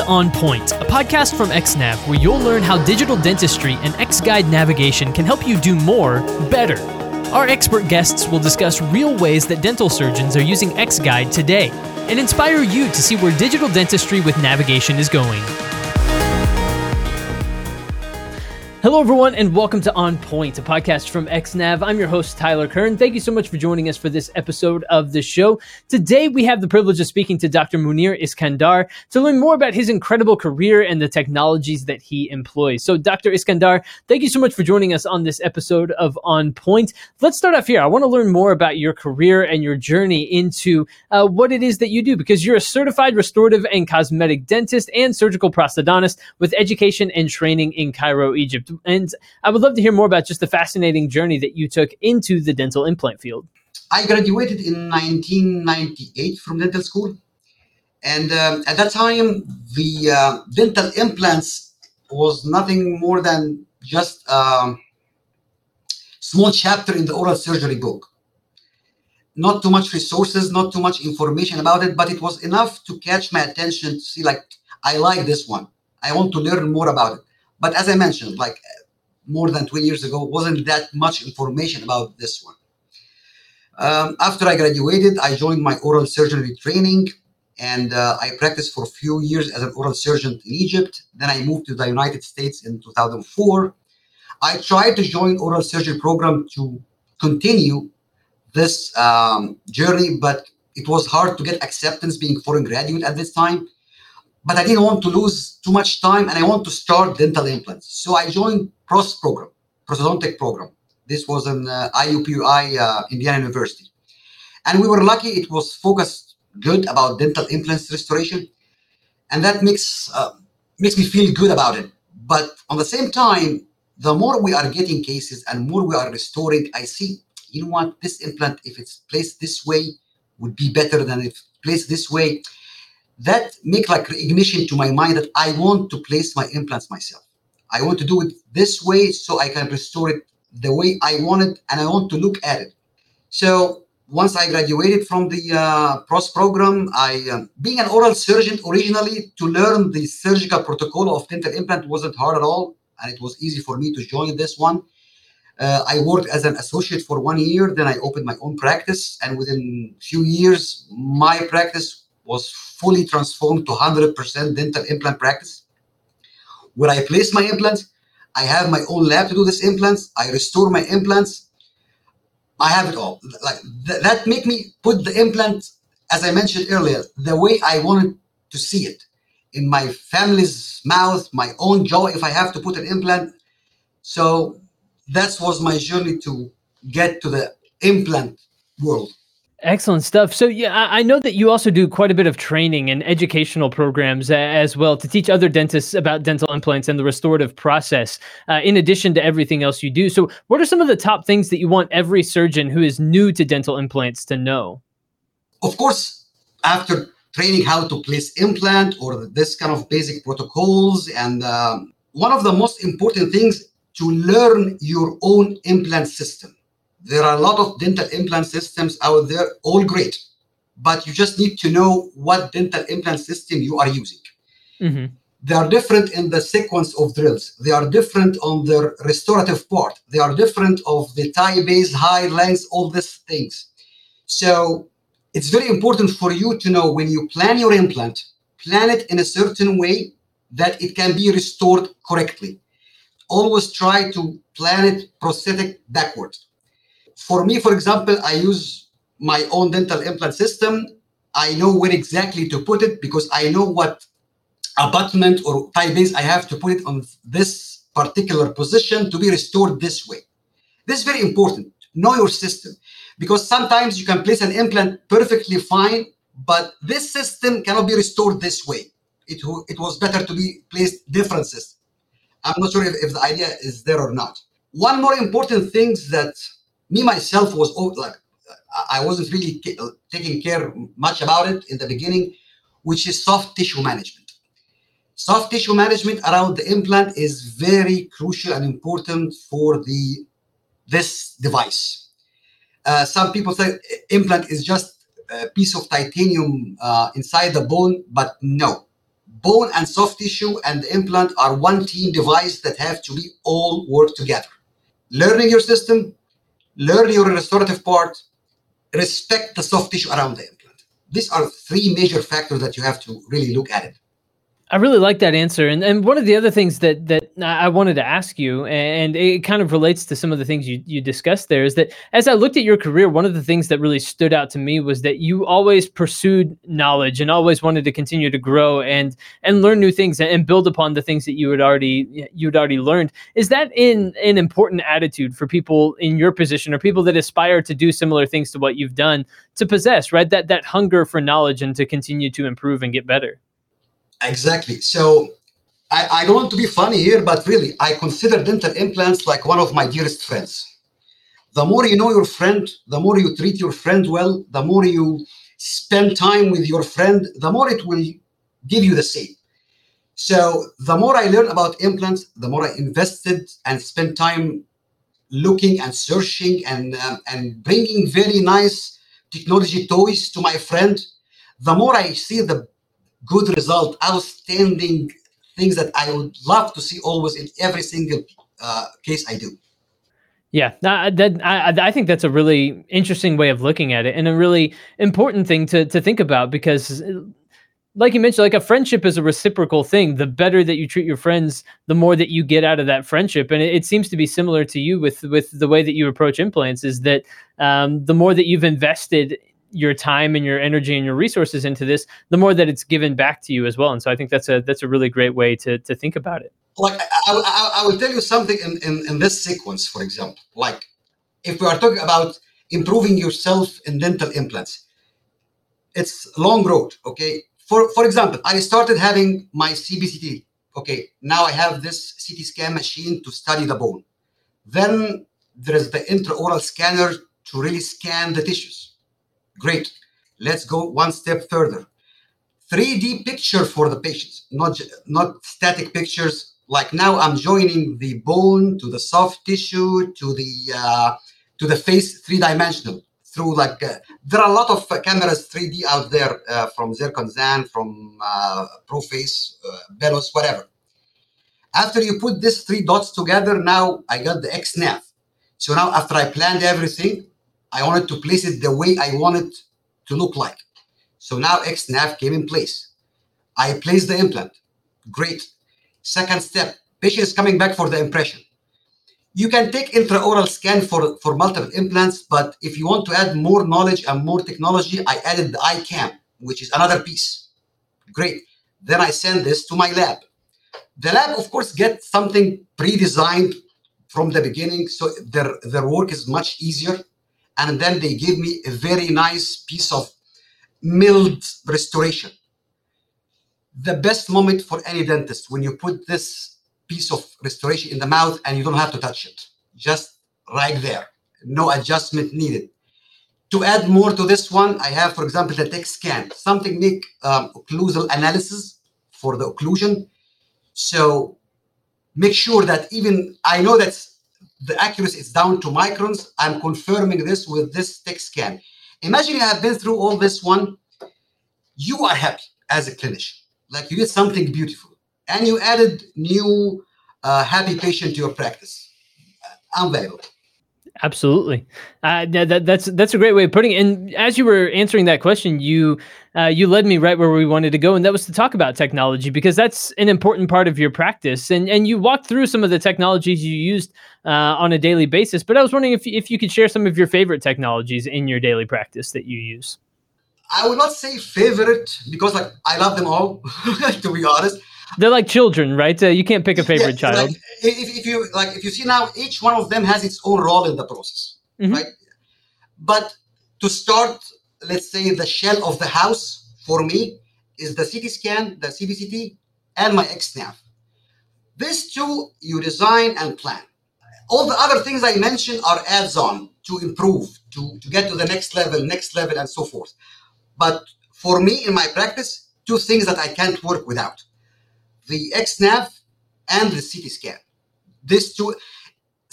On Point, a podcast from XNav where you'll learn how digital dentistry and X-Guide navigation can help you do more, better. Our expert guests will discuss real ways that dental surgeons are using X-Guide today and inspire you to see where digital dentistry with navigation is going. Hello, everyone, and welcome to On Point, a podcast from XNav. I'm your host, Tyler Kern. Thank you so much for joining us for this episode of the show. Today, we have the privilege of speaking to Dr. Munir Iskandar to learn more about his incredible career and the technologies that he employs. So, Dr. Iskandar, thank you so much for joining us on this episode of On Point. Let's start off here. I want to learn more about your career and your journey into uh, what it is that you do because you're a certified restorative and cosmetic dentist and surgical prosthodontist with education and training in Cairo, Egypt. And I would love to hear more about just the fascinating journey that you took into the dental implant field. I graduated in 1998 from dental school. And um, at that time, the uh, dental implants was nothing more than just a small chapter in the oral surgery book. Not too much resources, not too much information about it, but it was enough to catch my attention to see, like, I like this one. I want to learn more about it. But as I mentioned, like more than 20 years ago, wasn't that much information about this one. Um, after I graduated, I joined my oral surgery training and uh, I practiced for a few years as an oral surgeon in Egypt. Then I moved to the United States in 2004. I tried to join oral surgery program to continue this um, journey, but it was hard to get acceptance being foreign graduate at this time but I didn't want to lose too much time and I want to start dental implants. So I joined PROS program, prosthodontic program. This was an uh, IUPUI, uh, Indiana University. And we were lucky it was focused good about dental implants restoration. And that makes, uh, makes me feel good about it. But on the same time, the more we are getting cases and more we are restoring, I see, you know what, this implant, if it's placed this way, would be better than if placed this way that make like recognition to my mind that I want to place my implants myself. I want to do it this way so I can restore it the way I want it and I want to look at it. So once I graduated from the uh, PROS program, I, um, being an oral surgeon originally, to learn the surgical protocol of dental implant wasn't hard at all, and it was easy for me to join this one. Uh, I worked as an associate for one year, then I opened my own practice, and within a few years, my practice was fully transformed to 100% dental implant practice. Where I place my implants, I have my own lab to do these implants. I restore my implants. I have it all. Like th- that make me put the implant, as I mentioned earlier, the way I wanted to see it in my family's mouth, my own jaw, if I have to put an implant. So that was my journey to get to the implant world. Excellent stuff. So, yeah, I know that you also do quite a bit of training and educational programs as well to teach other dentists about dental implants and the restorative process, uh, in addition to everything else you do. So, what are some of the top things that you want every surgeon who is new to dental implants to know? Of course, after training how to place implant or this kind of basic protocols, and um, one of the most important things to learn your own implant system there are a lot of dental implant systems out there, all great, but you just need to know what dental implant system you are using. Mm-hmm. They are different in the sequence of drills. They are different on the restorative part. They are different of the Ti-base, high length, all these things. So it's very important for you to know when you plan your implant, plan it in a certain way that it can be restored correctly. Always try to plan it prosthetic backwards for me, for example, I use my own dental implant system. I know where exactly to put it because I know what abutment or Ti-base I have to put it on this particular position to be restored this way. This is very important. Know your system because sometimes you can place an implant perfectly fine, but this system cannot be restored this way. It, it was better to be placed different system. I'm not sure if, if the idea is there or not. One more important thing that me myself was like I wasn't really taking care much about it in the beginning, which is soft tissue management. Soft tissue management around the implant is very crucial and important for the this device. Uh, some people say implant is just a piece of titanium uh, inside the bone, but no. bone and soft tissue and the implant are one team device that have to be all work together. Learning your system, learn your restorative part, respect the soft tissue around the implant. These are three major factors that you have to really look at it. I really like that answer, and and one of the other things that that I wanted to ask you, and it kind of relates to some of the things you you discussed there, is that as I looked at your career, one of the things that really stood out to me was that you always pursued knowledge and always wanted to continue to grow and and learn new things and build upon the things that you had already you had already learned. Is that in an important attitude for people in your position or people that aspire to do similar things to what you've done to possess right that that hunger for knowledge and to continue to improve and get better? Exactly. So I, I don't want to be funny here, but really, I consider dental implants like one of my dearest friends. The more you know your friend, the more you treat your friend well, the more you spend time with your friend, the more it will give you the same. So the more I learn about implants, the more I invested and spent time looking and searching and um, and bringing very nice technology toys to my friend. The more I see the good result, outstanding things that I would love to see always in every single uh, case I do. Yeah, that, I, I think that's a really interesting way of looking at it, and a really important thing to to think about because, like you mentioned, like a friendship is a reciprocal thing. The better that you treat your friends, the more that you get out of that friendship, and it, it seems to be similar to you with with the way that you approach implants. Is that um, the more that you've invested your time and your energy and your resources into this, the more that it's given back to you as well. And so I think that's a that's a really great way to to think about it. Like I, I, I will tell you something in, in, in this sequence, for example. Like if we are talking about improving yourself in dental implants, it's a long road. Okay. For for example, I started having my CBCT. Okay. Now I have this CT scan machine to study the bone. Then there is the intraoral scanner to really scan the tissues Great. Let's go one step further. 3D picture for the patients, not, not static pictures. Like now I'm joining the bone to the soft tissue to the uh, to the face three dimensional through like uh, there are a lot of uh, cameras 3D out there uh, from Zirkonzahn, from uh, ProFace, uh, Bellus, whatever. After you put these three dots together, now I got the XNav. So now after I planned everything, I wanted to place it the way I wanted to look like. So now XNav came in place. I placed the implant. Great. Second step, patient is coming back for the impression. You can take intraoral scan for, for multiple implants, but if you want to add more knowledge and more technology, I added the iCam, which is another piece. Great. Then I send this to my lab. The lab, of course, gets something pre-designed from the beginning, so their, their work is much easier and then they give me a very nice piece of milled restoration. The best moment for any dentist when you put this piece of restoration in the mouth and you don't have to touch it, just right there, no adjustment needed. To add more to this one, I have, for example, the Tekscan, something make um, occlusal analysis for the occlusion. So make sure that even I know that's the accuracy is down to microns. I'm confirming this with this Tekscan. Imagine you have been through all this one. You are happy as a clinician, like you did something beautiful, and you added new uh, happy patient to your practice. Unbelievable. Absolutely, uh, that, that's that's a great way of putting it. And as you were answering that question, you uh, you led me right where we wanted to go, and that was to talk about technology because that's an important part of your practice. And and you walked through some of the technologies you used uh, on a daily basis. But I was wondering if if you could share some of your favorite technologies in your daily practice that you use. I would not say favorite because like I love them all, to be honest. They're like children, right? Uh, you can't pick a favorite child. Like, if, if you like, if you see now, each one of them has its own role in the process, mm-hmm. right? But to start, let's say the shell of the house for me is the CT scan, the CBCT, and my XNav. These two you design and plan. All the other things I mentioned are adds-on to improve, to, to get to the next level, next level, and so forth. But for me in my practice, two things that I can't work without the XNav and the CT scan. These two,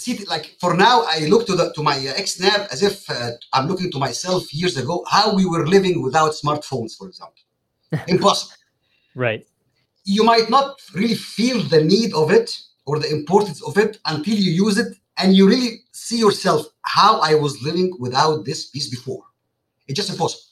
CT, like for now, I look to the to my uh, XNav as if uh, I'm looking to myself years ago how we were living without smartphones, for example. Impossible. Right. you might not really feel the need of it or the importance of it until you use it and you really see yourself how I was living without this piece before. It's just impossible.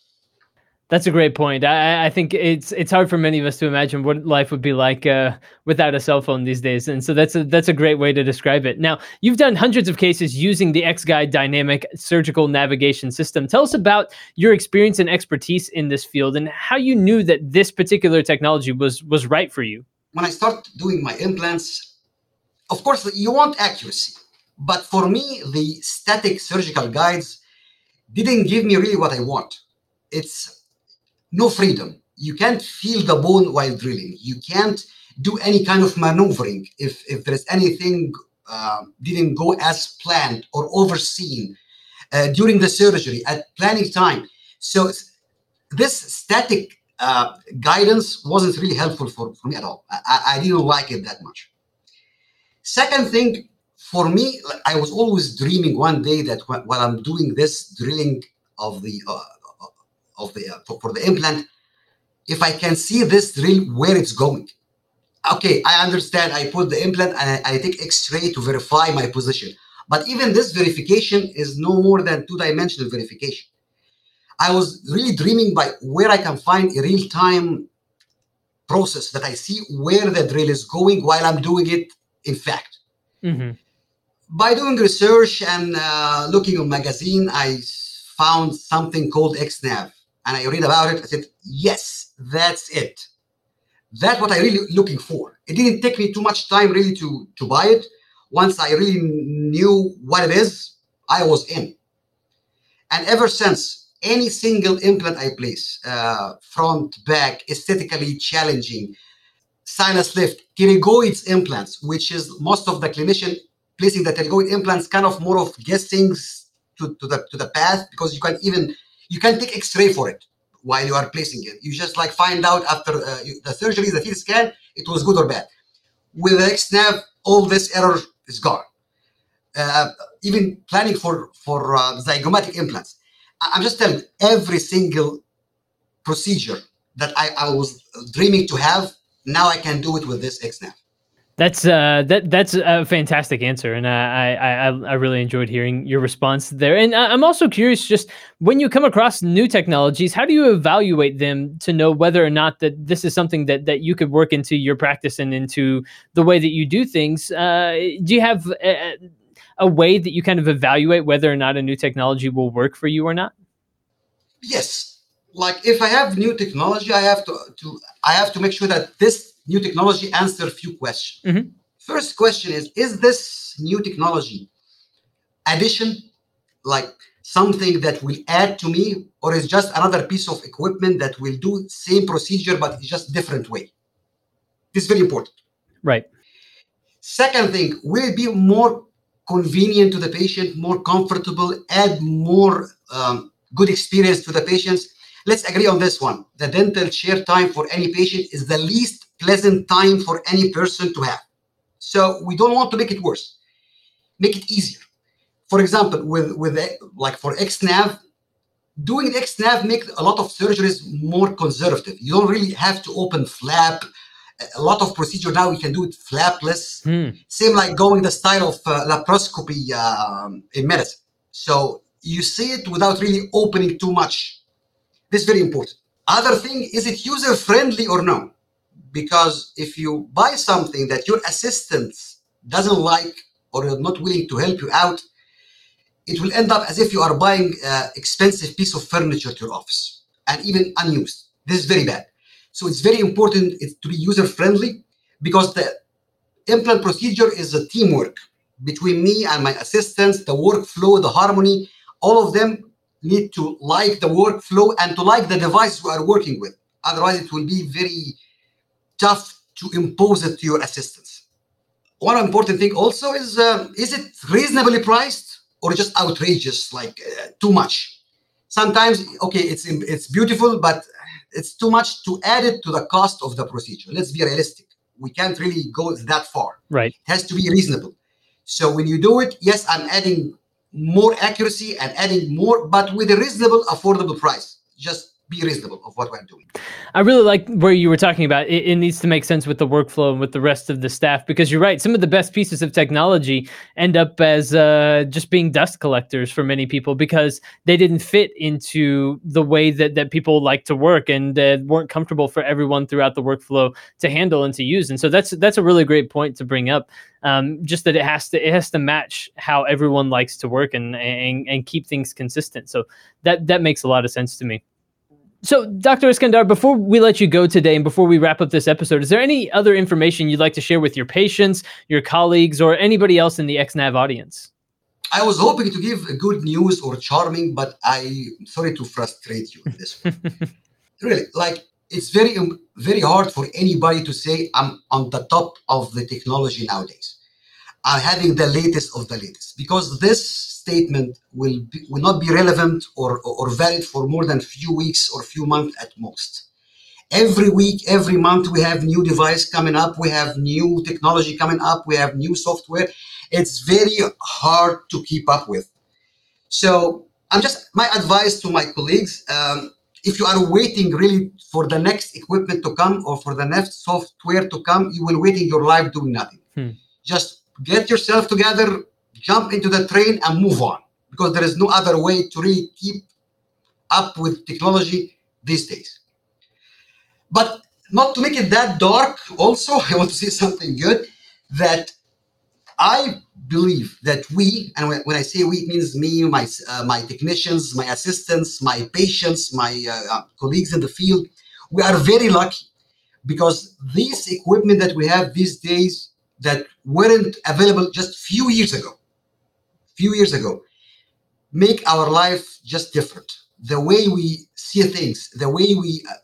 That's a great point. I, I, think it's it's hard for many of us to imagine what life would be like uh, without a cell phone these days, and so that's a that's a great way to describe it. Now, you've done hundreds of cases using the X-Guide dynamic surgical navigation system. Tell us about your experience and expertise in this field, and how you knew that this particular technology was was right for you. When I start doing my implants, of course you want accuracy, but for me, the static surgical guides didn't give me really what I want. It's no freedom. You can't feel the bone while drilling. You can't do any kind of maneuvering if, if there's anything uh, didn't go as planned or overseen uh, during the surgery at planning time. So this static uh, guidance wasn't really helpful for, for me at all. I, I didn't like it that much. Second thing, for me, I was always dreaming one day that while I'm doing this drilling of the uh, of the uh, for, the implant if i can see this drill where it's going. Okay i understand i put the implant and I, I, take x-ray to verify my position. But even this verification is no more than two-dimensional verification. I was really dreaming by where i can find a real-time process that i see where the drill is going while i'm doing it in fact. Mm-hmm. by doing research and uh, looking on magazine i found something called xnav and I read about it. I said, yes, that's it. That's what I really looking for. It didn't take me too much time really to to buy it. Once I really knew what it is, I was in. And ever since, any single implant I place, uh, front, back, aesthetically challenging, sinus lift, pterygoids implants, which is most of the clinician placing the pterygoid implants kind of more of guessing to, to the to the path because you can even you can take X-ray for it while you are placing it. You just like find out after uh, the surgery, the CT scan, it was good or bad. With the XNav, all this error is gone. Uh, even planning for for uh, zygomatic implants. I'm just telling every single procedure that I, I was dreaming to have, now I can do it with this XNav. That's uh, that that's a fantastic answer, and I, I I really enjoyed hearing your response there. And I'm also curious, just when you come across new technologies, how do you evaluate them to know whether or not that this is something that that you could work into your practice and into the way that you do things? Uh, do you have a, a way that you kind of evaluate whether or not a new technology will work for you or not? Yes, like if I have new technology, I have to to I have to make sure that this new technology answer a few questions. Mm-hmm. First question is Is this new technology addition, like something that will add to me, or is just another piece of equipment that will do same procedure but just different way? This is very important. Right. Second thing, will it be more convenient to the patient, more comfortable, add more um, good experience to the patients? Let's agree on this one. The dental chair time for any patient is the least pleasant time for any person to have. So we don't want to make it worse. Make it easier. For example, with with like for XNav, doing XNav make a lot of surgeries more conservative. You don't really have to open flap. A lot of procedure now you can do it flapless. Hmm. Same like going the style of uh, laparoscopy um, in medicine. So you see it without really opening too much. This is very important. Other thing is it user friendly or no? Because if you buy something that your assistant doesn't like or is not willing to help you out it will end up as if you are buying an expensive piece of furniture to your office and even unused. This is very bad. So it's very important to be user friendly because the implant procedure is a teamwork between me and my assistants the workflow the harmony all of them need to like the workflow and to like the device we are working with. Otherwise it will be very tough to impose it to your assistants. One important thing also is uh, is it reasonably priced or just outrageous, like uh, too much? Sometimes, okay, it's it's beautiful, but it's too much to add it to the cost of the procedure. Let's be realistic. We can't really go that far. Right. It has to be reasonable. So when you do it, yes, I'm adding more accuracy and adding more, but with a reasonable, affordable price. Just be reasonable of what we're doing. I really like where you were talking about it, it, needs to make sense with the workflow and with the rest of the staff because you're right. Some of the best pieces of technology end up as uh, just being dust collectors for many people because they didn't fit into the way that, that people like to work and uh, weren't comfortable for everyone throughout the workflow to handle and to use. And so that's that's a really great point to bring up. Um, just that it has to it has to match how everyone likes to work and, and and keep things consistent. So that that makes a lot of sense to me. So, Dr. Iskandar, before we let you go today and before we wrap up this episode, is there any other information you'd like to share with your patients, your colleagues, or anybody else in the XNAV audience? I was hoping to give good news or charming, but I sorry to frustrate you in this. One. Really, like it's very um, very hard for anybody to say I'm on the top of the technology nowadays. I'm having the latest of the latest because this statement will be, will not be relevant or, or valid for more than few weeks or few months at most. Every week, every month, we have new device coming up. We have new technology coming up. We have new software. It's very hard to keep up with. So I'm just my advice to my colleagues. Um, if you are waiting really for the next equipment to come or for the next software to come, you will wait in your life doing nothing. Hmm. Just get yourself together, jump into the train and move on because there is no other way to really keep up with technology these days. But not to make it that dark, also, I want to say something good that I believe that we, and when, I say we, it means me, my, uh, my technicians, my assistants, my patients, my uh, uh colleagues in the field, we are very lucky because this equipment that we have these days that weren't available just few years ago few years ago make our life just different. The way we see things, the way we uh,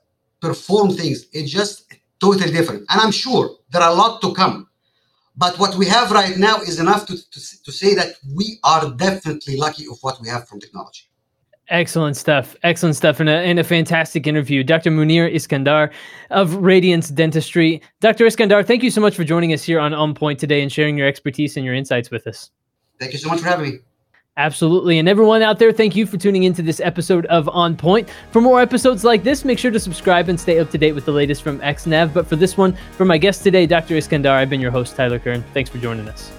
perform things, it's just totally different. And I'm sure there are a lot to come. But what we have right now is enough to, to, to say that we are definitely lucky of what we have from technology. Excellent stuff. Excellent stuff. And a, and a fantastic interview. Dr. Munir Iskandar of Radiance Dentistry. Dr. Iskandar, thank you so much for joining us here on On Point today and sharing your expertise and your insights with us. Thank you so much for having me. Absolutely. And everyone out there, thank you for tuning into this episode of On Point. For more episodes like this, make sure to subscribe and stay up to date with the latest from XNAV. But for this one, for my guest today, Dr. Iskandar, I've been your host, Tyler Kern. Thanks for joining us.